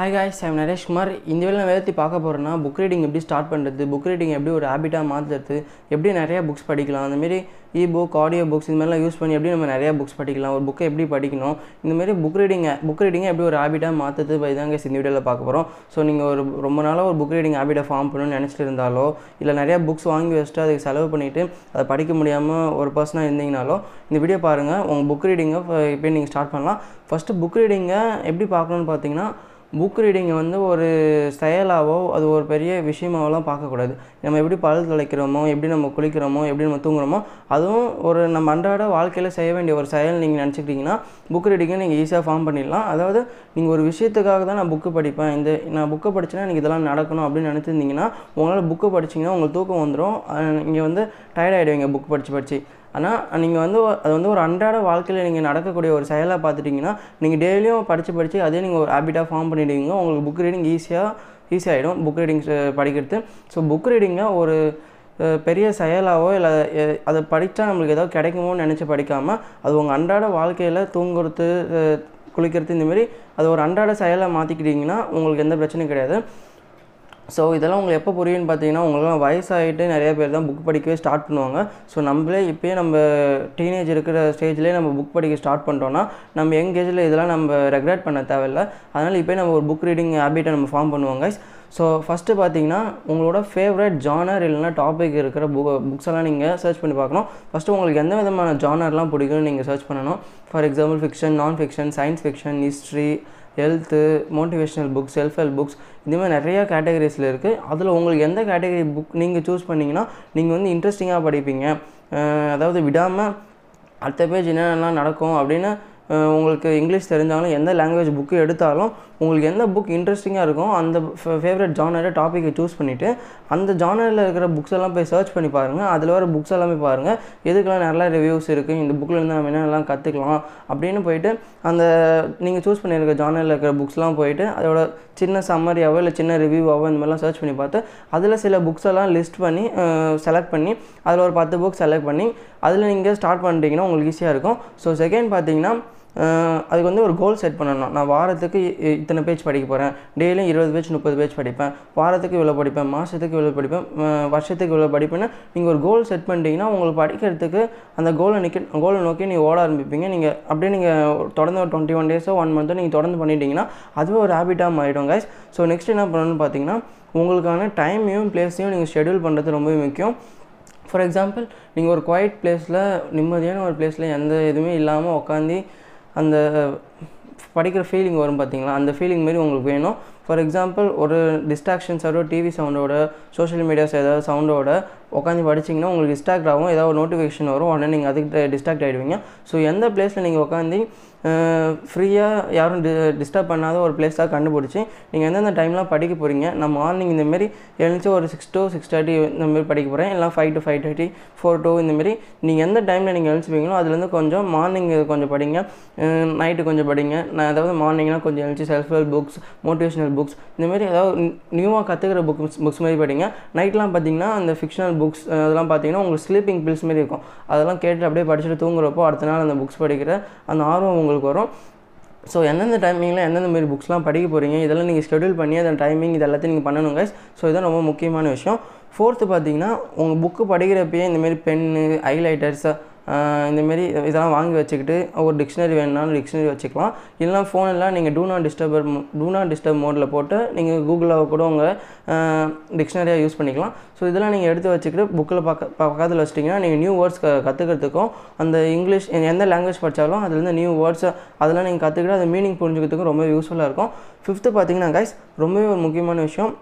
Hi guys I'm Naresh Kumar இந்த வேலை நான் வேலை பார்க்க போகிறேன்னா புக் ரீடிங் எப்படி ஸ்டார்ட் பண்ணுறது புக் ரீடிங் எப்படி ஒரு ஹேபிட்டாக மாற்றுறது எப்படி நிறையா புக்ஸ் படிக்கலாம் அந்தமாரி இ புக் ஆடியோ புக்ஸ் இந்த மாதிரிலாம் யூஸ் பண்ணி எப்படி நம்ம நிறையா புக்ஸ் படிக்கலாம் ஒரு புக்கை எப்படி படிக்கணும் இந்தமாரி புக் ரீடிங்கை புக் ரீடிங்கை எப்படி ஒரு ஹேபிட்டாக மாற்றுறது பை தாங்க இந்த வீடியோவில் பார்க்க போகிறோம் ஸோ நீங்கள் ஒரு ரொம்ப நாளாக ஒரு புக் ரீடிங் ஹேபிட்டை ஃபார்ம் பண்ணணும்னு நினச்சிட்டு இருந்தாலோ இல்லை நிறையா புக்ஸ் வாங்கி வச்சுட்டு அதுக்கு செலவு பண்ணிவிட்டு அதை படிக்க முடியாமல் ஒரு பர்சனாக இருந்தீங்கனாலோ இந்த வீடியோ பாருங்கள் உங்கள் புக் ரீடிங்கை எப்படி நீங்கள் ஸ்டார்ட் பண்ணலாம். ஃபஸ்ட்டு புக் ரீடிங்கை எப்படி பார்க்கணுன்னு பார்த்தீங்கன்னா புக் ரீடிங்கை வந்து ஒரு செயலாவோ அது ஒரு பெரிய விஷயமாவெல்லாம் பார்க்கக்கூடாது. நம்ம எப்படி பல் துளைக்கிறோமோ எப்படி நம்ம குளிக்கிறோமோ எப்படி நம்ம தூங்குறோமோ அதுவும் ஒரு நம்ம அன்றாட வாழ்க்கையில் செய்ய வேண்டிய ஒரு செயல் நீங்கள் நினச்சிக்கிட்டிங்கன்னா புக் ரீடிங்கை நீங்கள் ஈஸியாக ஃபார்ம் பண்ணிடலாம். அதாவது நீங்கள் ஒரு விஷயத்துக்காக தான் நான் புக்கு படிப்பேன். இந்த நான் புக்கை படிச்சேன்னா எனக்கு இதெல்லாம் நடக்கணும் அப்படின்னு நினச்சிருந்தீங்கன்னா உங்களால் புக்கு படிச்சிங்கன்னா உங்களுக்கு தூக்கம் வந்துடும் இங்கே வந்து டயர்ட் ஆகிடுவீங்க புக் படித்து படித்து ஆனால் நீங்கள் வந்து அது வந்து ஒரு அன்றாட வாழ்க்கையில் நீங்கள் நடக்கக்கூடிய ஒரு செயலாக பார்த்துட்டிங்கன்னா நீங்கள் டெய்லியும் படித்து படித்து அதே நீங்கள் ஒரு ஹேபிட்டாக ஃபார்ம் பண்ணிடுவீங்க உங்களுக்கு புக் ரீடிங் ஈஸியாக ஈஸியாகிடும் புக் ரீடிங்ஸ் படிக்கிறது. ஸோ புக் ரீடிங்கில் ஒரு பெரிய செயலாவோ இல்லை அதை படித்தா நம்மளுக்கு ஏதோ கிடைக்குமோன்னு நினச்சி படிக்காமல் அது உங்கள் அன்றாட வாழ்க்கையில் தூங்குறது குளிக்கிறது இந்தமாரி அது ஒரு அன்றாட செயலாக மாற்றிக்கிட்டிங்கன்னா உங்களுக்கு எந்த பிரச்சனையும் கிடையாது. ஸோ இதெல்லாம் உங்களுக்கு எப்போ புரியும்னு பார்த்தீங்கன்னா உங்களுக்குலாம் வயசாகிட்டு நிறைய பேர் தான் புக் படிக்கவே ஸ்டார்ட் பண்ணுவாங்க. ஸோ நம்மளே இப்போயே நம்ம டீனேஜ் இருக்கிற ஸ்டேஜ்லேயே நம்ம புக் படிக்க ஸ்டார்ட் பண்ணிட்டோம்னா நம்ம யங் ஏஜில் இதெல்லாம் நம்ம ரெக்ரெட் பண்ண தேவையில்ல. அதனால் இப்போயே நம்ம ஒரு புக் ரீடிங் ஹேபிட்டை நம்ம ஃபார்ம் பண்ணுவாங்க ஸோ ஃபஸ்ட்டு பார்த்தீங்கன்னா உங்களோட ஃபேவரட் ஜானர் இல்லைனா டாபிக் இருக்கிற புக் புக்ஸ் எல்லாம் நீங்கள் சர்ச் பண்ணி பார்க்கணும். ஃபஸ்ட்டு உங்களுக்கு எந்த விதமான ஜானர்லாம் பிடிக்கும்னு நீங்கள் சர்ச் பண்ணணும். ஃபார் எக்ஸாம்பிள் ஃபிக்ஷன் நான் fiction science fiction history health motivational books self help books இந்த மாதிரி நிறையா கேட்டகரிஸில் இருக்குது அதில் உங்களுக்கு எந்த கேட்டகரி புக் நீங்கள் சூஸ் பண்ணிங்கன்னா நீங்கள் வந்து இன்ட்ரெஸ்டிங்காக படிப்பீங்க. அதாவது விடாமல் அடுத்த பேஜ் என்னென்னலாம் நடக்கும் அப்படின்னு உங்களுக்கு இங்கிலீஷ் தெரிஞ்சாலும் எந்த லாங்குவேஜ் புக்கு எடுத்தாலும் உங்களுக்கு எந்த புக் இன்ட்ரெஸ்டிங்காக இருக்கும் அந்த ஃபேவரட் ஜானரை டாப்பிக்கை சூஸ் பண்ணிவிட்டு அந்த ஜானரில் இருக்கிற புக்ஸ் எல்லாம் போய் சர்ச் பண்ணி பாருங்கள் அதில் வர புக்ஸ் எல்லாமே பாருங்கள் எதுக்கெல்லாம் நிறையா ரிவ்யூஸ் இருக்குது இந்த புக்கிலேருந்து நம்ம என்னெல்லாம் கற்றுக்கலாம் அப்படின்னு போயிட்டு அந்த நீங்கள் சூஸ் பண்ணியிருக்க ஜானரில் இருக்கிற புக்ஸ்லாம் போயிட்டு அதோட சின்ன சம்மரியாவோ இல்லை சின்ன ரிவ்யூவாவோ இந்த மாதிரிலாம் சர்ச் பண்ணி பார்த்து அதில் சில புக்ஸ் எல்லாம் லிஸ்ட் பண்ணி செலக்ட் பண்ணி அதில் ஒரு பத்து புக் செலக்ட் பண்ணி அதில் நீங்கள் ஸ்டார்ட் பண்ணிட்டீங்கன்னா உங்களுக்கு ஈஸியாக இருக்கும். ஸோ செகண்ட் பார்த்தீங்கன்னா அதுக்கு வந்து ஒரு கோல் செட் பண்ணணும். நான் வாரத்துக்கு இ- இத்தனை பேஜ் படிக்க போகிறேன் டெய்லியும் இருபது பேஜ் முப்பது பேஜ் படிப்பேன். வாரத்துக்கு இவ்வளோ படிப்பேன். மாதத்துக்கு இவ்வளோ படிப்பேன். வருஷத்துக்கு இவ்வளோ படிப்பேன்னு நீங்கள் ஒரு கோல் செட் பண்ணிட்டீங்கன்னா உங்களுக்கு படிக்கிறதுக்கு அந்த கோலை நிற்க கோலை நோக்கி நீங்கள் ஓட ஆரம்பிப்பீங்க. நீங்கள் அப்படியே நீங்கள் தொடர்ந்து ஒரு டுவெண்ட்டி ஒன் டேஸோ ஒன் மந்த்தோ நீங்கள் தொடர்ந்து பண்ணிட்டீங்கன்னா அதுவே ஒரு ஹேபிட்டாக மாறிடும் கைஸ் ஸோ நெக்ஸ்ட் என்ன பண்ணணும்னு பார்த்தீங்கன்னா உங்களுக்கான டைமையும் பிளேஸையும் நீங்கள் ஷெட்யூல் பண்ணுறது ரொம்பவே முக்கியம். ஃபார் எக்ஸாம்பிள் நீங்கள் ஒரு குவைட் பிளேஸில் நிம்மதியான ஒரு பிளேஸில் எந்த இதுவுமே இல்லாமல் உட்காந்து அந்த படிக்கிற ஃபீலிங் வரும் பார்த்தீங்களா அந்த ஃபீலிங் மாரி உங்களுக்கு வேணும். ஃபார் எக்ஸாம்பிள் ஒரு டிஸ்ட்ராக்ஷன்ஸோட டிவி சவுண்டோட சோஷியல் மீடியாஸ் ஏதாவது சவுண்டோட உட்காந்து படிச்சிங்கன்னா உங்களுக்கு டிஸ்ட்ராக்ட் ஆகும் ஏதாவது ஒரு நோட்டிஃபிகேஷன் வரும். உடனே நீங்கள் அதுக்கு டிஸ்ட்ராக்ட் ஆகிடுவீங்க ஸோ எந்த பிளேஸில் நீங்கள் உட்காந்து ஃப்ரீயாக யாரும் டி டிஸ்டர்ப் பண்ணாத ஒரு பிளேஸாக கண்டுபிடிச்சி நீங்கள் எந்தெந்த டைம்லாம் படிக்க போகிறீங்க நான் மார்னிங் இந்தமாரி எழுந்துச்சு ஒரு சிக்ஸ் டூ சிக்ஸ் தேர்ட்டி இந்தமாரி படிக்க போகிறேன் இல்லை five to five thirty four to இந்தமாரி நீங்கள் எந்த டைமில் நீங்கள் எழுந்துப்பீங்களோ அதுலேருந்து கொஞ்சம் மார்னிங் கொஞ்சம் படிங்க நைட்டு கொஞ்சம் படிங்க நான் அதாவது மார்னிங்னால் கொஞ்சம் எழுந்துச்சு self help books motivational books இந்தமாரி ஏதாவது நியூவாக கற்றுக்கிற புக்ஸ் புக்ஸ் மாதிரி படிங்க. நைட்லாம் பார்த்தீங்கன்னா அந்த ஃபிக்ஷனல் புக்ஸ் அதெல்லாம் பார்த்தீங்கன்னா உங்களுக்கு ஸ்லீப்பிங் பில்ஸ் மாரி இருக்கும். அதெல்லாம் கேட்டு அப்படியே படிச்சுட்டு தூங்குறப்போ அடுத்த நாள் அந்த புக்ஸ் படிக்கிற அந்த ஆர்வம் உங்களுக்கு வரும். ஸோ எந்தெந்த டைமிங்கில் எந்தெந்த மாதிரி புக்ஸ்லாம் படிக்க போகிறீங்க இதெல்லாம் நீங்கள் ஷெடியூல் பண்ணி அந்த டைமிங் இது எல்லாத்தையும் நீங்கள் பண்ணணும் கைஸ் ஸோ இதுதான் ரொம்ப முக்கியமான விஷயம். ஃபோர்த்து பார்த்தீங்கன்னா உங்கள் புக்கு படிக்கிறப்பயே இந்தமாரி பென்னு ஹைலைட்டர்ஸ் இந்தமாரி இதெல்லாம் வாங்கி வச்சுக்கிட்டு ஒரு டிக்ஷனரி வேணுனாலும் டிக்ஷனரி வச்சுக்கலாம். இல்லைனா ஃபோனெல்லாம் நீங்கள் do not disturber do not disturb மோடில் போட்டு நீங்கள் கூகுளில் கூட உங்கள் டிக்ஷனரியாக யூஸ் பண்ணிக்கலாம். ஸோ இதெல்லாம் நீங்கள் எடுத்து வச்சுக்கிட்டு புக்கில் பக்க பக்கத்தில் வச்சிட்டிங்கன்னா நீங்கள் நியூ வேர்ட்ஸ் க கற்றுக்கிறதுக்கும் அந்த இங்கிலீஷ் எந்த லாங்குவேஜ் படித்தாலும் அதுலேருந்து நியூ வேர்ட்ஸ் அதெல்லாம் நீங்கள் கற்றுக்கிட்டு அது மீனிங் புரிஞ்சுக்கிறதுக்கும் ரொம்ப யூஸ்ஃபுல்லாக இருக்கும். ஃபிஃப்த்து பார்த்தீங்கன்னா கைஸ் ரொம்பவே ஒரு முக்கியமான விஷயம்.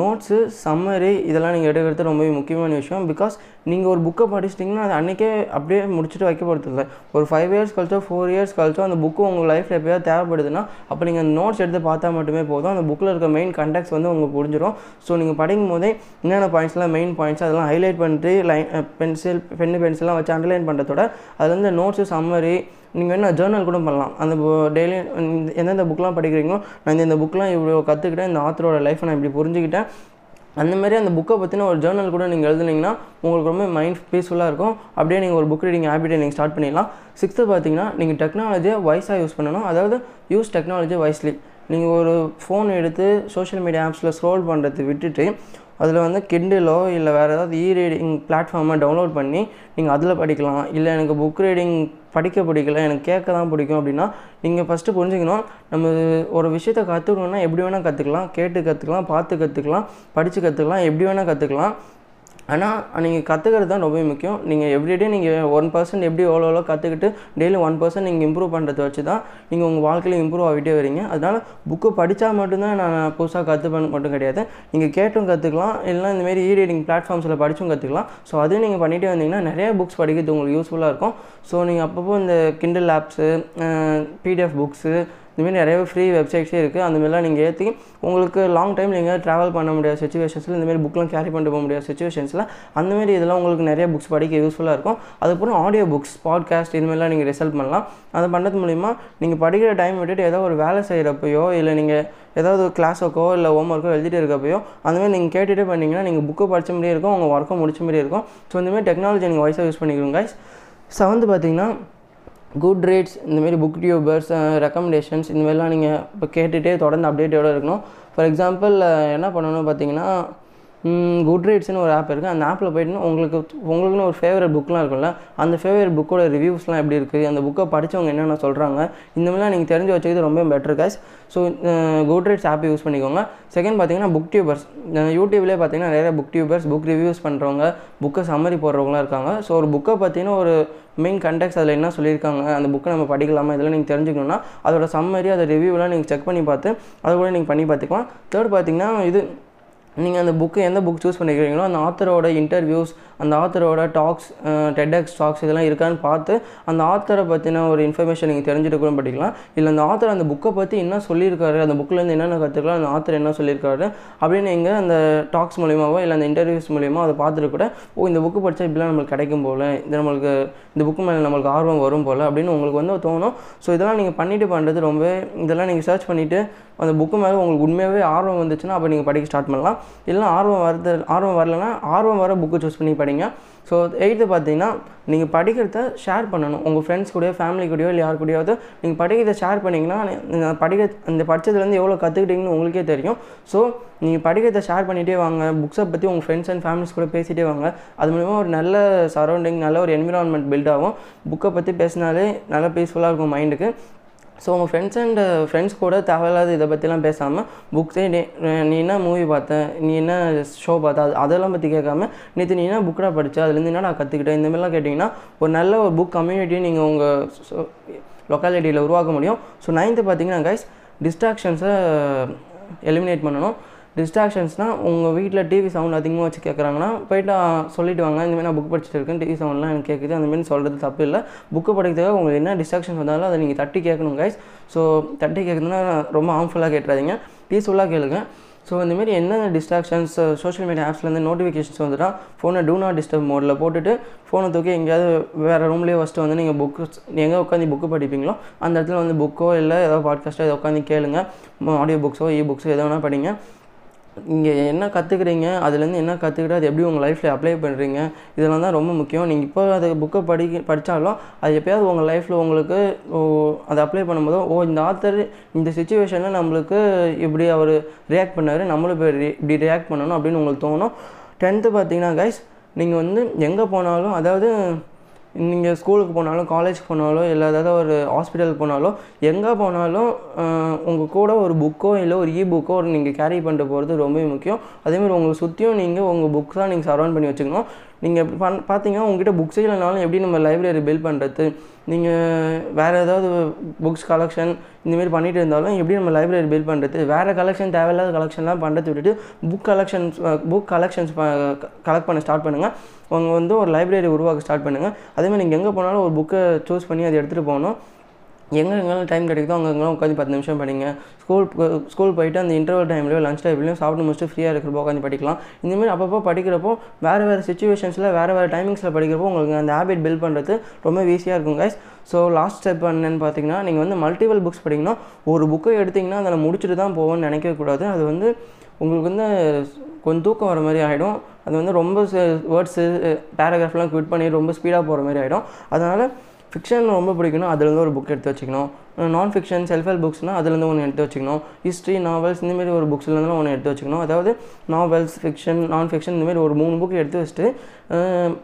நோட்ஸு சம்மரி இதெல்லாம் நீங்கள் எடுக்கிறது ரொம்பவே முக்கியமான விஷயம். பிகாஸ் நீங்கள் ஒரு புக்கை படிச்சிட்டிங்கன்னா அது அன்றைக்கே அப்படியே முடிச்சுட்டு வைக்க இல்லை ஒரு ஃபைவ் இயர்ஸ் கழிச்சோ ஃபோர் இயர்ஸ் கழிச்சோ அந்த புக்கு உங்கள் லைஃப்பில் எப்போயாவது தேவைப்படுதுன்னா அப்போ நீங்கள் அந்த நோட்ஸ் எடுத்து பார்த்தா மட்டுமே போதும். அந்த புக்கில் இருக்க மெயின் கண்டெக்ட்ஸ் வந்து உங்களுக்கு புரிஞ்சிடும் ஸோ நீங்கள் படிக்கும் போதே என்னென்ன பாயிண்ட்ஸ்லாம் மெயின் பாயிண்ட்ஸ் அதெல்லாம் ஹைலைட் பண்ணிட்டு லைன் பென்சில் பென்னு பென்சிலெலாம் வச்சு அண்டர்லைன் பண்ணுறதோட அதுலேருந்து நோட்ஸு சம்மரி நீங்கள் வேணால் ஜேர்னல் கூட பண்ணலாம். அந்த டெய்லி எந்தெந்த புக்லாம் படிக்கிறீங்களோ நான் இந்த- புக்கெலாம் புக்லாம் இவ்வளோ கற்றுக்கிட்டேன் இந்த ஆத்தரோட லைஃப்பை நான் இப்படி புரிஞ்சுக்கிட்டேன். அந்த மாதிரி அந்த புக்கை பற்றின ஒரு ஜேர்னல் கூட நீங்கள் எழுதுனீங்கன்னா உங்களுக்கு ரொம்ப மைண்ட் பீஸ்ஃபுல்லாக இருக்கும். அப்படியே நீங்கள் ஒரு புக் ரீடிங் ஹேபிட்டை நீங்கள் ஸ்டார்ட் பண்ணிடலாம். சிக்ஸ்த்து பார்த்தீங்கன்னா நீங்கள் டெக்னாலஜியை வைஸாக யூஸ் பண்ணணும். அதாவது யூஸ் டெக்னாலஜி வைஸ்லி நீங்கள் ஒரு ஃபோன் எடுத்து சோஷியல் மீடியா ஆப்ஸில் ஸ்க்ரோல் பண்ணுறது விட்டுட்டு அதில் வந்து கிண்டிலோ இல்லை வேறு ஏதாவது இ ரீடிங் பிளாட்ஃபார்மை டவுன்லோட் பண்ணி நீங்கள் அதில் படிக்கலாம். இல்லை எனக்கு புக் ரீடிங் படிக்க பிடிக்கல எனக்கு கேட்க தான் பிடிக்கும் அப்படின்னா நீங்கள் ஃபஸ்ட்டு புரிஞ்சுக்கணும் நம்ம ஒரு விஷயத்தை கற்றுக்கணுன்னா எப்படி வேணால் கற்றுக்கலாம் கேட்டு கற்றுக்கலாம் பார்த்து கற்றுக்கலாம் படித்து கற்றுக்கலாம் எப்படி வேணால் கற்றுக்கலாம் ஆனால் நீங்கள் கற்றுக்கிறது தான் ரொம்ப முக்கியம். நீங்கள் எவ்ரிடே நீங்கள் ஒன் பர்சன்ட் எப்படி எவ்வளோ எவ்வளோ கற்றுக்கிட்டு டெய்லி ஒன் பர்சன்ட் நீங்கள் இம்ப்ரூவ் பண்ணுறத வச்சு தான் நீங்கள் உங்கள் வாழ்க்கையில் இம்ப்ரூவ் ஆகிட்டே வரீங்க. அதனால் புக்கு படித்தா மட்டும்தான் நான் புதுசாக கற்றுப்பேன் மட்டும் கிடையாது. நீங்கள் கேட்டும் கற்றுக்கலாம் இல்லைனா இந்தமாரி இ ரீடிங் பிளாட்ஃபார்ம்ஸில் படித்தும் கற்றுக்கலாம் ஸோ அதையும் நீங்கள் பண்ணிகிட்டே வந்தீங்கன்னா நிறைய புக்ஸ் படிக்கிறது உங்களுக்கு யூஸ்ஃபுல்லாக இருக்கும். ஸோ நீங்கள் அப்பப்போ இந்த கிண்டல் ஆப்ஸு பிடிஎஃப் புக்ஸு இதுமாரி நிறைய ஃப்ரீ வெப்சைட்ஸே இருக்குது அந்த மாதிரிலாம் நீங்கள் ஏற்றி உங்களுக்கு லாங் டைம் நீங்கள் ட்ராவல் பண்ண முடியாத சுச்சுவேஷன்ஸில் இந்தமாரி புக்லாம் கேரி பண்ணிட்டு போக முடியாத சுச்சுவேஷன்ஸில் அந்தமாரி இதெல்லாம் உங்களுக்கு நிறைய புக்ஸ் படிக்க யூஸ்ஃபுல்லாக இருக்கும். அதுக்கப்புறம் ஆடியோ புக்ஸ் பாட்காஸ்ட் இதுமாரிலாம் நீங்கள் ரிசல்ட் பண்ணலாம். அதை பண்ணுறது மூலிமா நீங்கள் படிக்கிற டைம் விட்டுட்டு ஏதோ ஒரு வேலை செய்கிறப்பையோ இல்லை நீங்கள் ஏதாவது கிளாஸுக்கோ இல்லை ஹோம் ஒர்க்கோ எழுதிட்டு இருக்கப்பையோ அந்தமாதிரி நீங்கள் கேட்டுகிட்டே பண்ணிங்கன்னா நீங்கள் புக்கு படித்த மாதிரியே இருக்கும். உங்கள் ஒர்க்கும் முடிச்ச மாதிரியே இருக்கும். ஸோ இந்தமாதிரி டெக்னாலஜி நீங்கள் வாய்ஸாக யூஸ் பண்ணிக்கிறோம் கைஸ் செவன்த்து பார்த்தீங்கன்னா குட் ரேட்ஸ் இந்தமாரி புக் டியூபர்ஸ் ரெக்கமெண்டேஷன்ஸ் இந்தமாரிலாம் நீங்கள் இப்போ கேட்டுகிட்டே தொடர்ந்து அப்டேட்டோடு இருக்கணும். ஃபார் எக்ஸாம்பிள் என்ன பண்ணணும் பார்த்தீங்கன்னா குட் ரீட்ஸ்னு ஒரு ஆப் இருக்குது அந்த ஆப்பில் போயிட்டு உங்களுக்கு உங்களுக்குன்னு ஒரு ஃபேவரட் புக்லாம் இருக்கும்ல அந்த ஃபேவரட் புக்கோட ரிவ்யூஸ்லாம் எப்படி இருக்குது அந்த புக்கை படித்தவங்க என்னென்ன சொல்கிறாங்க இந்த மாதிரிலாம் நீங்கள் தெரிஞ்சு வச்சுக்கிறது ரொம்ப better cause so Goodreads app use பண்ணிக்கோங்க. செகண்ட் பார்த்தீங்கன்னா புக் டியூபர்ஸ் யூடியூப்லேயே பார்த்தீங்கன்னா நிறைய புக் டியூபர்ஸ் புக் ரிவ்யூஸ் பண்ணுறவங்க புக்கை சம்மரி போடுறவங்களாம் இருக்காங்க. ஸோ ஒரு புக்கை பார்த்தீங்கன்னா ஒரு மெயின் கண்டெக்ட்ஸ் அதில் என்ன சொல்லியிருக்காங்க அந்த புக்கை நம்ம படிக்கலாமா? இதெல்லாம் நீங்கள் தெரிஞ்சுக்கணும்னா அதோட சம்மரி அதை ரிவ்யூலாம் நீங்கள் செக் பண்ணி பார்த்து அதை கூட நீங்கள் பண்ணி பார்த்துக்கலாம். தேர்ட் பார்த்தீங்கன்னா இது நீங்கள் அந்த புக்கு எந்த புக் சூஸ் பண்ணிக்கிறீங்களோ அந்த ஆத்தரோட இன்டர்வியூஸ் அந்த ஆத்தரோட டாக்ஸ் டெட்எக்ஸ் டாக்ஸ் இதெல்லாம் இருக்கான்னு பார்த்து அந்த ஆத்தரை பற்றின ஒரு இன்ஃபர்மேஷன் நீங்கள் தெரிஞ்சுட்டு கூட படிக்கலாம். இல்லை அந்த ஆத்தர் அந்த புக்கை பற்றி என்ன சொல்லியிருக்காரு அந்த புக்கிலேருந்து என்னென்ன கற்றுக்கலாம் அந்த ஆத்தர் என்ன சொல்லியிருக்காரு அப்படின்னு நீங்கள் அந்த டாக்ஸ் மூலியமாவோ இல்லை அந்த இன்டர்வியூஸ் மூலியமாக அதை பார்த்துட்டு கூட ஓ இந்த புக்கு படித்தா இப்படிலாம் நம்மளுக்கு கிடைக்கும் போல் இது நம்மளுக்கு இந்த புக்கு மேலே நம்மளுக்கு ஆர்வம் வரும் போல் அப்படின்னு உங்களுக்கு வந்து தோணும். ஸோ இதெல்லாம் நீங்கள் பண்ணிட்டு பண்ணுறது ரொம்ப இதெல்லாம் நீங்கள் சர்ச் பண்ணிவிட்டு அந்த புக்கு மேலே உங்களுக்கு உண்மையாகவே ஆர்வம் வந்துச்சுன்னா அப்போ நீங்கள் படிக்க ஸ்டார்ட் பண்ணலாம். இல்லைனா ஆர்வம் வருது ஆர்வம் வரலன்னா ஆர்வம் வர புக்கு சூஸ் பண்ணி பண்ணுறீங்க ஸோ எயித்து பார்த்தீங்கன்னா நீங்கள் படிக்கிறத ஷேர் பண்ணணும். உங்கள் ஃப்ரெண்ட்ஸ் கூடயோ ஃபேமிலி கூடயோ இல்லை யார் கூடயாவது நீங்கள் படிக்கிறத ஷேர் பண்ணிங்கன்னா நீங்கள் படிக்க அந்த படித்ததுலேருந்து எவ்வளோ கற்றுக்கிட்டீங்கன்னு உங்களுக்கே தெரியும். ஸோ நீங்கள் படிக்கிறத ஷேர் பண்ணிகிட்டே வாங்க. புக்ஸை பற்றி உங்கள் ஃப்ரெண்ட்ஸ் அண்ட் ஃபேமிலிஸ் கூட பேசிகிட்டே வாங்க. அது மூலிமா ஒரு நல்ல சரௌண்டிங் நல்ல ஒரு என்விரான்மெண்ட் பில்ட் ஆகும். புக்கை பற்றி பேசினாலே நல்லா பீஸ்ஃபுல்லாக இருக்கும் மைண்டுக்கு ஸோ உங்கள் ஃப்ரெண்ட்ஸ் அண்ட் ஃப்ரெண்ட்ஸ் கூட தேவையில்லாத இதை பற்றிலாம் பேசாமல் புக்ஸே நீ என்ன மூவி பார்த்த நீ என்ன ஷோ பார்த்த அது அதெல்லாம் பற்றி கேட்காம நேற்று நீ என்ன புக்கடா படித்த அதுலேருந்து என்ன நான் கற்றுக்கிட்டேன் இந்தமாதிரிலாம் கேட்டிங்கன்னா ஒரு நல்ல ஒரு புக் கம்யூனிட்டியை நீங்கள் உங்கள் லொக்காலிட்டியில் உருவாக்க முடியும். ஸோ நைன்த்து பார்த்தீங்கன்னா கைஸ் டிஸ்ட்ராக்ஷன்ஸை எலிமினேட் பண்ணணும். டிஸ்ட்ராக்ஷன்ஸ்னால் உங்கள் வீட்டில் டிவி சவுண்ட் அதிகமாக வச்சு கேட்குறாங்கன்னா போயிட்டு சொல்லிட்டு வாங்க இந்தமாதிரி நான் புக் படிச்சுட்டு இருக்கேன் டிவி சவுண்ட்லாம் எனக்கு கேட்குது அந்தமாரி சொல்கிறது தப்பு இல்லை. புக்கு படிக்கிறதுக்காக உங்களுக்கு என்ன டிஸ்ட்ராக்ஷன்ஸ் வந்தாலும் அதை நீங்கள் தட்டி கேட்கணும் கைஸ் ஸோ தட்டி கேட்குறதுனா ரொம்ப ஹார்ம்ஃபுல்லாக கேட்டுறாதீங்க. பீஸ்ஃபுல்லாக கேளுங்க. ஸோ இந்தமாரி என்ன டிஸ்ட்ராக்ஷன்ஸ் சோஷியல் மீடியா ஆப்ஸ்லேருந்து நோட்டிஃபிகேஷன்ஸ் வந்துட்டா ஃபோனை டூ நாட் டிஸ்டர்ப் மோடில் போட்டுட்டு ஃபோனை தூக்கி எங்கேயாவது வேறு ரூம்லேயே ஃபஸ்ட்டு வந்து நீங்கள் புக்கு எங்கே உட்காந்து புக்கு படிப்பீங்களோ அந்த இடத்துல வந்து புக்கோ இல்லை ஏதோ பாட்காஸ்ட்டோ ஏதோ உட்காந்து கேளுங்க. ஆடியோ புக்ஸோ இ புக்ஸோ எதோ வேணால் படிங்க. இங்கே என்ன கற்றுக்குறீங்க அதுலேருந்து என்ன கற்றுக்கிட்டு அது எப்படி உங்கள் லைஃப்பில் அப்ளை பண்ணுறீங்க இதெல்லாம் தான் ரொம்ப முக்கியம். நீங்கள் இப்போ அது புக்கை படிக்க படித்தாலும் அது எப்போயாவது உங்கள் லைஃப்பில் உங்களுக்கு ஓ அதை அப்ளை பண்ணும்போது ஓ இந்த ஆத்தர் இந்த சுச்சுவேஷனில் நம்மளுக்கு இப்படி அவர் ரியாக்ட் பண்ணார்? நம்மளும் இப்போ இப்படி ரியாக்ட் பண்ணணும் அப்படின்னு உங்களுக்கு தோணும். டென்த்து பார்த்தீங்கன்னா கைஸ் நீங்கள் வந்து எங்கே போனாலும் அதாவது நீங்கள் ஸ்கூலுக்கு போனாலும் காலேஜ் போனாலும் இல்லை ஏதாவது ஒரு ஹாஸ்பிட்டலுக்கு போனாலும் எங்கே போனாலும் உங்கள் கூட ஒரு புக்கோ இல்லை ஒரு இ புக்கோ ஒரு நீங்கள் கேரி பண்ணிட்டு போகிறது ரொம்பவே முக்கியம். அதேமாதிரி உங்களை சுற்றியும் நீங்கள் உங்கள் புக்ஸ் தான் நீங்கள் சரௌண்ட் பண்ணி வச்சுக்கணும். நீங்கள் பண் பார்த்தீங்கன்னா உங்ககிட்ட புக்ஸ் இல்லைனாலும் எப்படி நம்ம லைப்ரரி பில்ட் பண்ணுறது நீங்கள் வேறு ஏதாவது புக்ஸ் கலெக்ஷன் இந்தமாரி பண்ணிகிட்டு இருந்தாலும் எப்படி நம்ம லைப்ரரி பில்ட் பண்ணுறது வேறு கலெக்ஷன் தேவையில்லாத கலெக்ஷன்லாம் பண்ணுறது விட்டுட்டு book collections book collections collect பண்ண ஸ்டார்ட் பண்ணுங்கள் உங்கள் வந்து ஒரு லைப்ரரி உருவாக்க ஸ்டார்ட் பண்ணுங்கள் அதேமாதிரி நீங்கள் எங்கே போனாலும் ஒரு புக்கை சூஸ் பண்ணி அதை எடுத்துகிட்டு போகணும். எங்கே எங்கெல்லாம் டைம் கிடைக்குதோ அங்கங்கெல்லாம் உட்காந்து பத்து நிமிஷம் படிங்க. ஸ்கூல் ஸ்கூல் போயிட்டு அந்த இன்டர்வல் டைம்லையோ லஞ்ச் டைம்லையும் சாப்பிட்டு முடிச்சுட்டு ஃப்ரீயாக இருக்கிறப்போ உட்காந்து படிக்கலாம். இந்தமாதிரி அப்பப்போ படிக்கிறப்போ வேறு வேறு சுச்சுவேஷன்ஸில் வேறு வேறு டைமிங்ஸில் படிக்கிறப்போ உங்களுக்கு அந்த ஹேபிட் பில்ட் பண்ணுறது ரொம்ப ஈஸியாக இருக்கும் கைஸ் ஸோ லாஸ்ட் ஸ்டெப் என்னென்னு பார்த்தீங்கன்னா நீங்கள் வந்து மல்டிபிள் புக்ஸ் படிக்கணும். ஒரு புக்கை எடுத்திங்கன்னா அதில் முடிச்சுட்டு தான் போவோம்னு நினைக்கவே கூடாது. அது வந்து உங்களுக்கு வந்து கொஞ்சம் தூக்கம் வர மாதிரி ஆகிடும் அது வந்து ரொம்ப வேர்ட்ஸு பேராகிராஃப்லாம் குவிட் பண்ணி ரொம்ப ஸ்பீடாக போகிற மாதிரி ஆகிடும் அதனால் ஃபிக்ஷன் ரொம்ப பிடிக்கணும் அதுலேருந்து ஒரு புக் எடுத்து வச்சுக்கணும். நான் ஃபிக்ஷன் செல்ஃப் ஹெல்ப் புக்ஸ்னால் அதுலேருந்து ஒன்று எடுத்து வச்சுக்கணும். ஹிஸ்ட்ரி நாவல்ஸ் இந்தமாரி ஒரு புக்ஸ்லேருந்து ஒன்று எடுத்து வச்சுக்கணும். அதாவது நாவல்ஸ் ஃபிக்ஷன் நான் ஃபிக்ஷன் இந்தமாரி ஒரு மூணு புக் எடுத்து வச்சுட்டு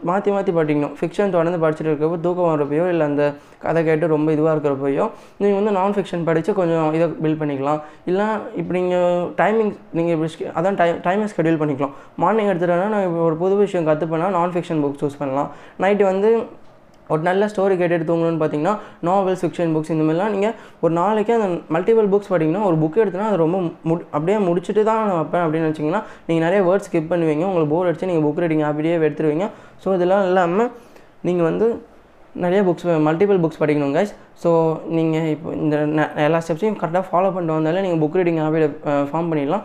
மாற்றி மாற்றி படிக்கணும். ஃபிக்ஷன் தொடர்ந்து படிச்சுட்டு இருக்கப்போ தூக்கம் வரப்பையோ இல்லை அந்த கதை கேட்டு ரொம்ப இதுவாக இருக்கிறப்பையோ நீங்கள் வந்து நான் ஃபிக்ஷன் படித்து கொஞ்சம் இதை பில்ட் பண்ணிக்கலாம். இல்லை இப்போ நீங்கள் டைமிங் நீங்கள் இப்படி அதான் டைம் டைமை ஸ்கெடியூல் பண்ணிக்கலாம். மார்னிங் எடுத்துட்டேன்னா நான் இப்போ ஒரு புது விஷயம் கற்றுப்பேன்னா நான் ஃபிக்ஷன் புக் சூஸ் பண்ணலாம். நைட்டு வந்து ஒரு நல்ல ஸ்டோரி கேட்டுட்டு தூங்கணும்னு பார்த்தீங்கன்னா நாவல்ஸ் ஃபிக்ஷன் புக்ஸ் இந்த மாதிரிலாம் நீங்கள் ஒரு நாளைக்கு அந்த மல்டிபிள் புக்ஸ் படிங்கன்னா ஒரு புக் எடுத்துனா அது ரொம்ப மு அப்படியே முடிச்சுட்டு தான் நான் வைப்பேன் அப்படின்னு வச்சிங்கன்னா நீங்கள் நிறைய வேர்ட்ஸ் ஸ்கிப் பண்ணுவீங்க. உங்களுக்கு போர் அடிச்சு நீங்கள் புக் ரீடிங் அப்படியே எடுத்துருவீங்க. ஸோ இதெல்லாம் இல்லாமல் நீங்கள் வந்து நிறைய புக்ஸ் மல்டிபிள் புக்ஸ் படிக்கணும் கைஸ் ஸோ நீங்கள் இப்போ இந்த எல்லா ஸ்டெப்ஸையும் கரெக்டாக ஃபாலோ பண்ணிட்டு வந்தாலே நீங்கள் புக் ரீடிங் ஹேபிட் ஃபார்ம் பண்ணிடலாம்.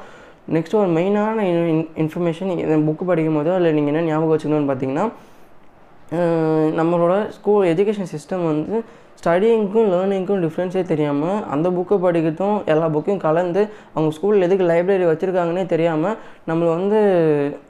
நெக்ஸ்ட் ஒரு மெயினான இன்ஃபர்மேஷன் இந்த புக்கு படிக்கும் போதோ இல்லை நீங்கள் என்ன ஞாபகம் வச்சுக்கணும்னு பார்த்தீங்கன்னா நம்மளோட ஸ்கூல் எஜுகேஷன் சிஸ்டம் வந்து ஸ்டடிங்க்கும் லேர்னிங்க்கும் டிஃப்ரென்ஸே தெரியாமல் அந்த புக்கை படிக்கிறதும் எல்லா புக்கையும் கலந்து அவங்க ஸ்கூலில் எதுக்கு லைப்ரரி வச்சுருக்காங்கன்னே தெரியாமல் நம்மளை வந்து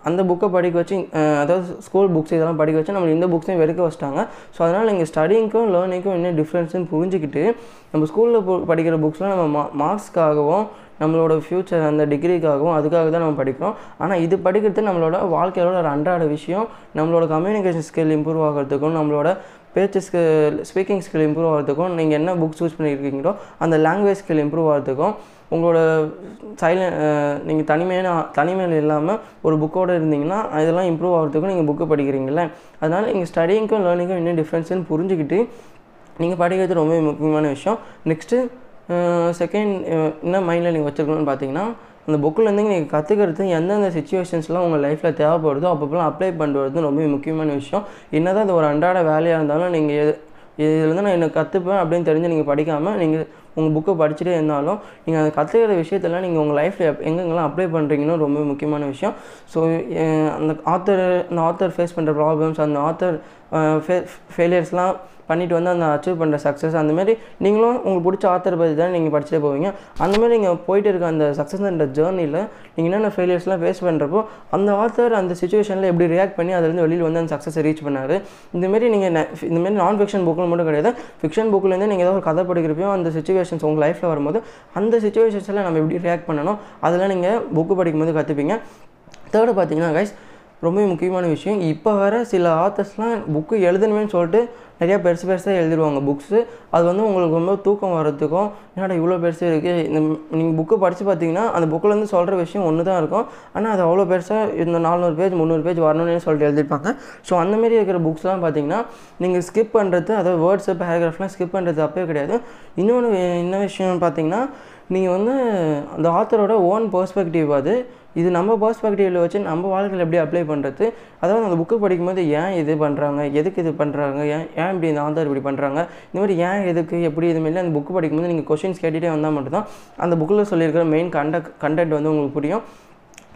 அந்த புக்கை படிக்க வச்சு அதாவது ஸ்கூல் புக்ஸ் இதெல்லாம் படிக்க வச்சு நம்ம இந்த புக்ஸையும் வெறுக்க வச்சிட்டாங்க. ஸோ அதனால் இங்கே ஸ்டடிங்க்கும் லேர்னிங்க்கும் என்ன டிஃப்ரென்ஸ்னு புரிஞ்சுக்கிட்டு நம்ம ஸ்கூலில் படிக்கிற புக்ஸ்லாம் நம்ம மா மார்க்ஸ்க்காகவும் நம்மளோட ஃப்யூச்சர் அந்த டிகிரிக்காகவும் அதுக்காக தான் நம்ம படிக்கிறோம். ஆனால் இது படிக்கிறது நம்மளோட வாழ்க்கையோட ஒரு அன்றாட விஷயம். நம்மளோட கம்யூனிகேஷன் ஸ்கில் இம்ப்ரூவ் ஆகிறதுக்கும் நம்மளோட பேச்சு ஸ்கில் ஸ்பீக்கிங் ஸ்கில் இம்ப்ரூவ் ஆகிறதுக்கும் நீங்கள் என்ன புக்ஸ் சூஸ் பண்ணியிருக்கீங்களோ அந்த லாங்குவேஜ் ஸ்கில் இம்ப்ரூவ் ஆகிறதுக்கும் உங்களோட சைலண்ட் நீங்கள் தனிமையான தனிமையில் இல்லாமல் ஒரு புக்கோடு இருந்தீங்கன்னா இதெல்லாம் இம்ப்ரூவ் ஆகிறதுக்கும் நீங்கள் புக்கு படிக்கிறீங்கள அதனால் நீங்கள் ஸ்டடிங்க்கும் லேர்னிங்க்கும் என்ன டிஃப்ரென்ஸ்னு புரிஞ்சுக்கிட்டு நீங்கள் படிக்கிறது ரொம்ப முக்கியமான விஷயம். நெக்ஸ்ட்டு செகண்ட் என்ன மைண்டில் நீங்கள் வச்சுருக்கணும்னு பார்த்தீங்கன்னா அந்த புக்கிலேருந்து நீங்கள் கற்றுக்கிறது எந்தெந்த சுச்சுவேஷன்ஸ்லாம் உங்கள் லைஃப்பில் தேவைப்படுதோ அப்பப்போலாம் அப்ளை பண்ணுறது ரொம்ப முக்கியமான விஷயம். என்ன தான் அது ஒரு அன்றாட வேலையாக இருந்தாலும் நீங்கள் எது இதுலேருந்து நான் என்ன கற்றுப்பேன் அப்படின்னு தெரிஞ்சு நீங்கள் படிக்காமல் நீங்கள் உங்கள் புக்கை படிச்சுட்டே இருந்தாலும் நீங்கள் அதை கற்றுக்கிற விஷயத்தெல்லாம் நீங்கள் உங்கள் லைஃப்பில் எங்கெங்கெல்லாம் அப்ளை பண்ணுறீங்கன்னு ரொம்ப முக்கியமான விஷயம். ஸோ அந்த ஆத்தர் அந்த ஆத்தர் ஃபேஸ் பண்ணுற ப்ராப்ளம்ஸ் அந்த ஆத்தர் ஃபே ஃபெயிலியர்ஸ்லாம் பண்ணிட்டு வந்து அந்த அச்சீவ் பண்ணுற சக்ஸஸ் அந்தமாரி நீங்களும் உங்களுக்கு பிடிச்ச ஆத்தர் பற்றி தான் நீங்கள் படிச்சுட்டே போவீங்க. அந்தமாரி நீங்கள் போயிட்டு இருக்க அந்த சக்ஸஸ்ன்ற ஜேர்னியில் நீங்கள் என்னென்ன ஃபெயிலியர்ஸ்லாம் ஃபேஸ் பண்ணுறப்போ அந்த ஆத்தர் அந்த சுச்சுவேஷனில் எப்படி ரியாக்ட் பண்ணி அதுலேருந்து வெளியில் வந்து அந்த சக்ஸஸை ரீச் பண்ணார். இந்தமாரி நீங்கள் இந்தமாரி நான் ஃபிக்ஷன் புக்கில் மட்டும் கிடையாது ஃபிக்ஷன் புக்லேருந்து நீங்கள் ஏதோ ஒரு கதை படிக்கிறப்பையும் அந்த சுச்சுவேஷன்ஸ் உங்கள் லைஃப்பில் வரும்போது அந்த சுச்சுவேஷன்ஸில் நம்ம எப்படி ரியாக்ட் பண்ணணும் அதெல்லாம் நீங்கள் புக்கு படிக்கும்போது கற்றுப்பீங்க தேர்டு பார்த்தீங்கன்னா கைஸ் ரொம்ப முக்கியமான விஷயம். இப்போ வர சில ஆத்தர்ஸ்லாம் புக்கு எழுதணுமேனு சொல்லிட்டு நிறையா பெருசு பெருசாக எழுதிடுவாங்க புக்ஸு அது வந்து உங்களுக்கு ரொம்ப தூக்கம் வர்றதுக்கும் என்னடா இவ்வளோ பெருசு இருக்குது இந்த நீங்கள் புக்கு படித்து பார்த்தீங்கன்னா அந்த புக்கிலேருந்து சொல்கிற விஷயம் ஒன்று தான் இருக்கும். ஆனால் அது அவ்வளோ பெருசாக இந்த நானூறு பேஜ் முந்நூறு பேஜ் வரணும்னு சொல்லிட்டு எழுதியிருப்பாங்க ஸோ அந்தமாரி இருக்கிற புக்ஸ்லாம் பார்த்தீங்கன்னா நீங்கள் ஸ்கிப் பண்ணுறது அதாவது வேர்ட்ஸு பேராகிராஃப்லாம் ஸ்கிப் பண்ணுறது அப்பவே கிடையாது. இன்னொன்று என்ன விஷயம்னு பார்த்தீங்கன்னா நீங்கள் வந்து அந்த ஆத்தரோட ஓன் பர்ஸ்பெக்டிவ் அது. இது நம்ம பர்ஸ்பெக்டிவில் வச்சு நம்ம வாழ்க்கையில் எப்படி அப்ளை பண்ணுறது அதாவது அந்த புக்கு படிக்கும்போது ஏன் இது பண்ணுறாங்க எதுக்கு இது பண்ணுறாங்க ஏன் ஏன் இப்படி இந்த ஆந்தர் இப்படி பண்ணுறாங்க இந்த மாதிரி ஏன் எதுக்கு? எப்படி இதுமாரி அந்த புக்கு படிக்கும்போது நீங்கள் கொஷின்ஸ் கேட்டுகிட்டே வந்தால் மட்டும்தான் அந்த புக்கில் சொல்லியிருக்கிற மெயின் கண்டக்ட் கண்டென்ட் வந்து உங்களுக்கு புரியும்.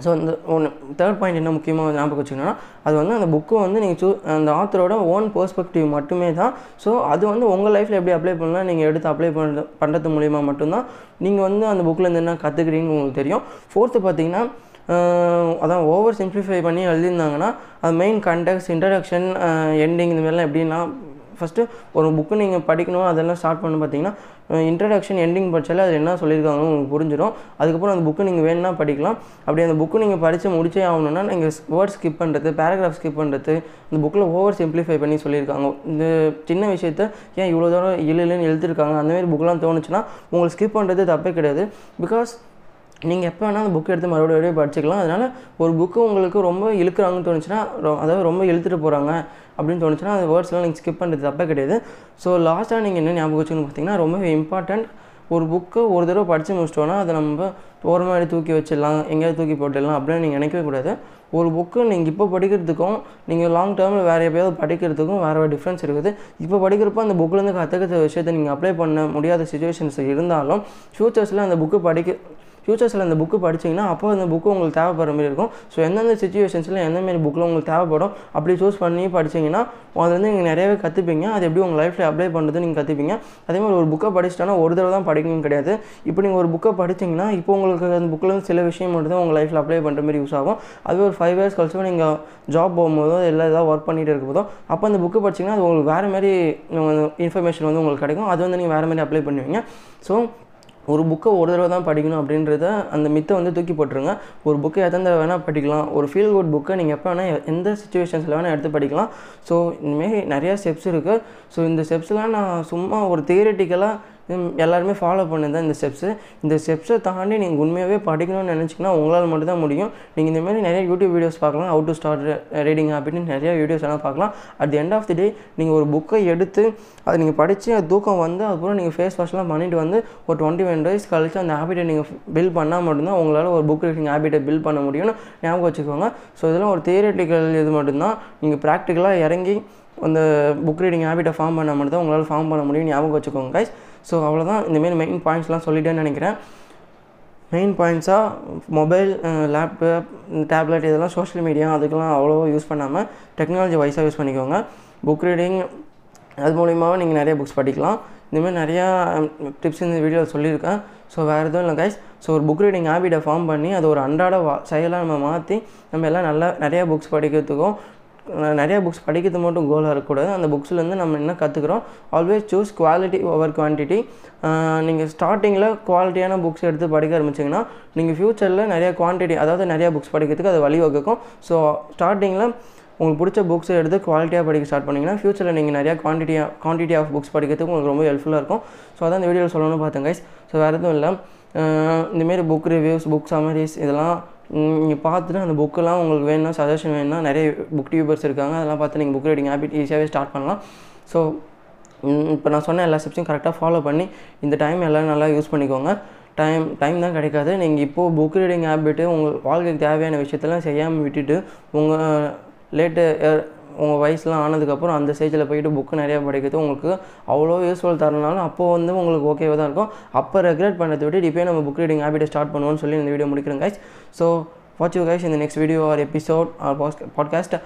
ஸோ இந்த ஒன்று தேர்ட் பாயிண்ட் என்ன முக்கியமாக ஞாபகம் வச்சுக்கணும்னா அது வந்து அந்த புக்கு வந்து நீங்கள் சூ அந்த ஆத்தரோட ஓன் பெர்ஸ்பெக்டிவ் மட்டுமே தான் ஸோ அது வந்து உங்கள் லைஃப்பில் எப்படி அப்ளை பண்ணலாம் நீங்கள் எடுத்து அப்ளை பண்ணுறது பண்ணுறது மூலிமா மட்டும்தான். நீங்கள் வந்து அந்த புக்கில் என்ன கற்றுக்கிறீங்கன்னு உங்களுக்கு தெரியும். ஃபோர்த்து பார்த்தீங்கன்னா அதான் ஓவர் சிம்ப்ளிஃபை பண்ணி எழுதியிருந்தாங்கன்னா அது மெயின் கண்டெக்ஸ் இன்ட்ரடக்ஷன் எண்டிங் இந்த மாதிரிலாம் எப்படின்னா ஃபஸ்ட்டு ஒரு புக்கு நீங்கள் படிக்கணும் அதெல்லாம் ஸ்டார்ட் பண்ண பார்த்தீங்கன்னா இன்ட்ரடக்ஷன் எண்டிங் படிச்சாலே அது என்ன சொல்லியிருக்காங்கன்னு உங்களுக்கு புரிஞ்சிடும். அதுக்கப்புறம் அந்த புக்கு நீங்கள் வேணும்னா படிக்கலாம். அப்படி அந்த புக்கு நீங்கள் படித்து முடிச்சே ஆகணும்னா நீங்கள் வேர்ட் ஸ்கிப் பண்ணுறது பேராகிராஃப் ஸ்கிப் பண்ணுறது இந்த புக்கில் ஓவர் சிம்பிளிஃபை பண்ணி சொல்லியிருக்காங்க. இந்த சின்ன விஷயத்த ஏன் இவ்வளோ தூரம் இல்லைன்னு எழுதிருக்காங்க அந்தமாரி புக்கெலாம் தோணுச்சுன்னா உங்களுக்கு ஸ்கிப் பண்ணுறது தப்பே கிடையாது. பிகாஸ் நீங்கள் எப்போ வேணால் அந்த புக் எடுத்து மறுபடியும் மறுபடியும் படிச்சுக்கலாம். அதனால் ஒரு புக்கு உங்களுக்கு ரொம்ப இழுக்கிறாங்கன்னு தோணுச்சுன்னா அதாவது ரொம்ப இழுத்துட்டு போகிறாங்க அப்படின்னு தோணுச்சுன்னா அந்த வேர்ட்ஸ்லாம் நீங்கள் ஸ்கிப் பண்ணுறது தப்பே கிடையாது. ஸோ லாஸ்ட்டாக நீங்கள் என்ன ஞாபகம் வச்சுன்னு பார்த்தீங்கன்னா ரொம்ப இம்பார்ட்டண்ட் ஒரு புக்கு ஒரு தடவை படித்து முடிச்சிட்டோன்னா அதை நம்ம ஓரமாக தூக்கி வச்சிடலாம் எங்கேயாவது தூக்கி போட்டுடலாம் அப்படின்னு நீங்கள் நினைக்கவே கூடாது. ஒரு புக்கு நீங்கள் இப்போ படிக்கிறதுக்கும் நீங்கள் லாங் டேர்மில் வேறு எப்பயாவது படிக்கிறதுக்கும் வேறு வேறு டிஃப்ரென்ஸ் இருக்குது. இப்போ படிக்கிறப்போ அந்த புக்கிலேருந்து கற்றுக்கிற விஷயத்தை நீங்கள் அப்ளை பண்ண முடியாத சுச்சுவேஷன்ஸ் இருந்தாலும் ஃப்யூச்சர்ஸில் அந்த புக்கு படிக்க ஃபியூச்சர்ஸில் அந்த புக்கு படிச்சிங்கன்னா அப்போ அந்த புக்கு உங்களுக்கு தேவைப்படுற மாதிரி இருக்கும். ஸோ எந்தெந்த சுச்சுவேஷன்ஸில் எந்தமாரி புக்கில் உங்களுக்கு தேவைப்படும் அப்படி சூஸ் பண்ணி படிச்சிங்கன்னா அதுலேருந்து நீங்கள் நிறையவே கற்றுப்பீங்க அது எப்படி உங்கள் லைஃப்பில் அப்ளை பண்ணுறது நீங்கள் கற்றுப்பீங்க அதே மாதிரி ஒரு புக்கை படிச்சிட்டோன்னா ஒரு தடவை தான் படிக்கணும் கிடையாது. இப்போ நீங்கள் ஒரு புக்கை படிச்சிங்கன்னா இப்போ உங்களுக்கு அந்த புக்கில் சில விஷயம் மட்டும் தான் உங்கள் லைஃப்பில் அப்ளை பண்ணுற மாதிரி யூஸ் ஆகும். அதுவே ஒரு ஃபைவ் இயர்ஸ் கழிச்சு நீங்கள் ஜாப் போகும்போதோ இல்லை ஏதாவது ஒர்க் பண்ணிகிட்டு இருக்கும்போதோ அப்போ அந்த புக்கு படிச்சிங்கன்னா அது உங்களுக்கு வேறு மாதிரி இன்ஃபர்மேஷன் வந்து உங்களுக்கு கிடைக்கும். அது வந்து நீங்கள் வேறு மாதிரி அப்ளை பண்ணுவீங்க. ஸோ ஒரு புக்கை ஒரு தடவை தான் படிக்கணும் அப்படின்றத அந்த மித்தை வந்து தூக்கி போட்டுருங்க. ஒரு புக்கை எத்தனை தடவை வேணால் படிக்கலாம். ஒரு ஃபீல் குட் புக்கை நீங்கள் எப்போ வேணால் எந்த சுச்சுவேஷன்ஸில் வேணால் எடுத்து படிக்கலாம். ஸோ இந்தமாரி நிறையா ஸ்டெப்ஸ் இருக்குது ஸோ இந்த ஸ்டெப்ஸ்லாம் நான் சும்மா ஒரு தியரட்டிக்கலாக எல்லாருமே ஃபாலோ பண்ணது தான் இந்த ஸ்டெப்ஸு இந்த ஸ்டெப்ஸை தாண்டி நீங்கள் உண்மையாகவே படிக்கணும்னு நினச்சிங்கன்னா உங்களால் மட்டும்தான் முடியும். நீங்கள் இந்தமாதிரி நிறைய யூடியூப் வீடியோஸ் பார்க்கலாம் அவுட் டு ஸ்டார்ட் ரீடிங் அப்படின்னு நிறைய வீடியோஸ் எல்லாம் பார்க்கலாம். At the end of the day நீங்கள் ஒரு புக்கை எடுத்து அதை நீங்கள் படித்து அது தூக்கம் வந்து அதுக்கப்புறம் நீங்கள் ஃபேஸ் வாஷ்லாம் பண்ணிட்டு வந்து ஒரு டுவெண்ட்டி ஒன் டேஸ் கழிச்சு அந்த ஹேபிட்டை நீங்கள் பில் பண்ணால் மட்டும்தான் உங்களால் ஒரு புக் ரீடிங் ஹேபிட்டை பில் பண்ண முடியும்னு ஞாபகம் வச்சுக்கோங்க. ஸோ இதெல்லாம் ஒரு தியரட்டிக்கல் இது மட்டும்தான். நீங்கள் ப்ராக்டிக்கலாக இறங்கி அந்த புக் ரீடிங் ஹேபிட்டை ஃபார்ம் பண்ண மட்டும் தான் உங்களால் ஃபார்ம் பண்ண முடியும் ஞாபகம் வச்சுக்கோங்க கைஸ் ஸோ அவ்வளோதான் இந்தமாரி மெயின் பாயிண்ட்ஸ்லாம் சொல்லிட்டேன்னு நினைக்கிறேன். மெயின் பாயிண்ட்ஸாக மொபைல் லேப்டாப் டேப்லெட் இதெல்லாம் சோஷியல் மீடியா அதுக்கெல்லாம் அவ்வளோ யூஸ் பண்ணாமல் டெக்னாலஜி வைஸாக யூஸ் பண்ணிக்கோங்க. புக் ரீடிங் அது மூலியமாகவும் நீங்கள் நிறைய புக்ஸ் படிக்கலாம். இந்தமாதிரி நிறையா டிப்ஸ் இந்த வீடியோவில் சொல்லியிருக்கேன். ஸோ வேறு எதுவும் இல்லை கைஸ் ஸோ ஒரு புக் ரீடிங் ஹேபிட்டை ஃபார்ம் பண்ணி அது ஒரு அன்றாட வா செயலாக நம்ம மாற்றி நம்ம எல்லாம் நல்லா நிறையா புக்ஸ் படிக்கிறதுக்கும் நிறையா புக்ஸ் படிக்கிறது மட்டும் கோலாக இருக்கக்கூடாது. அந்த புக்ஸ்லேருந்து நம்ம என்ன கற்றுக்குறோம் always choose quality over quantity நீங்கள் ஸ்டார்டிங்கில் குவாலிட்டியான புக்ஸ் எடுத்து படிக்க ஆரம்பிச்சிங்கன்னா நீங்கள் ஃப்யூச்சரில் நிறையா குவான்டிட்டி அதாவது நிறைய புக்ஸ் படிக்கிறதுக்கு அது வழிவகுக்கும் ஸோ ஸ்டார்டிங்கில் உங்களுக்கு பிடிச்ச புக்ஸ் எடுத்து குவாலிட்டியாக படிக்க ஸ்டார்ட் பண்ணிங்கன்னா ஃப்யூச்சரில் நீங்கள் நிறையா குவான்டிட்டியாக குவான்டிட்டி ஆஃப் புக்ஸ் படிக்கிறதுக்கு உங்களுக்கு ரொம்ப ஹெல்ப்ஃபுல்லாக இருக்கும். ஸோ அதான் இந்த வீடியோவில் சொல்லணும்னு பார்த்தேன் கைஸ் ஸோ வேறு எதுவும் இல்லை. இந்தமாரி புக் ரிவ்யூஸ் புக் சமரிஸ் இதெல்லாம் நீங்கள் பார்த்துட்டு அந்த புக்கெல்லாம் உங்களுக்கு வேணும்னா சஜஷன் வேணும்னா நிறைய புக் டியூபர்ஸ் இருக்காங்க. அதெல்லாம் பார்த்து நீங்கள் புக் ரீடிங் ஹேபிட் ஈஸியாகவே ஸ்டார்ட் பண்ணலாம். ஸோ இப்போ நான் சொன்ன எல்லா ஸ்டெப்ஸையும் கரெக்டாக ஃபாலோ பண்ணி இந்த டைம் எல்லாம் நல்லா யூஸ் பண்ணிக்கோங்க. டைம் டைம் தான் கிடைக்காது. நீங்கள் இப்போது புக் ரீடிங் ஹேபிட்டு உங்கள் வாழ்க்கைக்கு தேவையான விஷயத்தெல்லாம் செய்யாமல் விட்டுட்டு உங்கள் லேட்டு உங்கள் வயசுலாம் ஆனதுக்கப்புறம் அந்த ஸ்டேஜில் போயிட்டு புக்கு நிறையா படிக்கிறது உங்களுக்கு அவ்வளோ யூஸ்ஃபுல் தரனாலும் அப்போது வந்து உங்களுக்கு ஓகேவாக தான் இருக்கும். அப்போ ரெகுலேட் பண்ணுறதை விட்டு இப்போ நம்ம புக் ரீடிங் ஹேபிட்டை ஸ்டார்ட் பண்ணுவோம்னு சொல்லி இந்த வீடியோ முடிக்கிறேன் guys so watch you guys இந்த next video or episode or podcast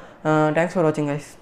thanks for வாட்சிங் கைஸ்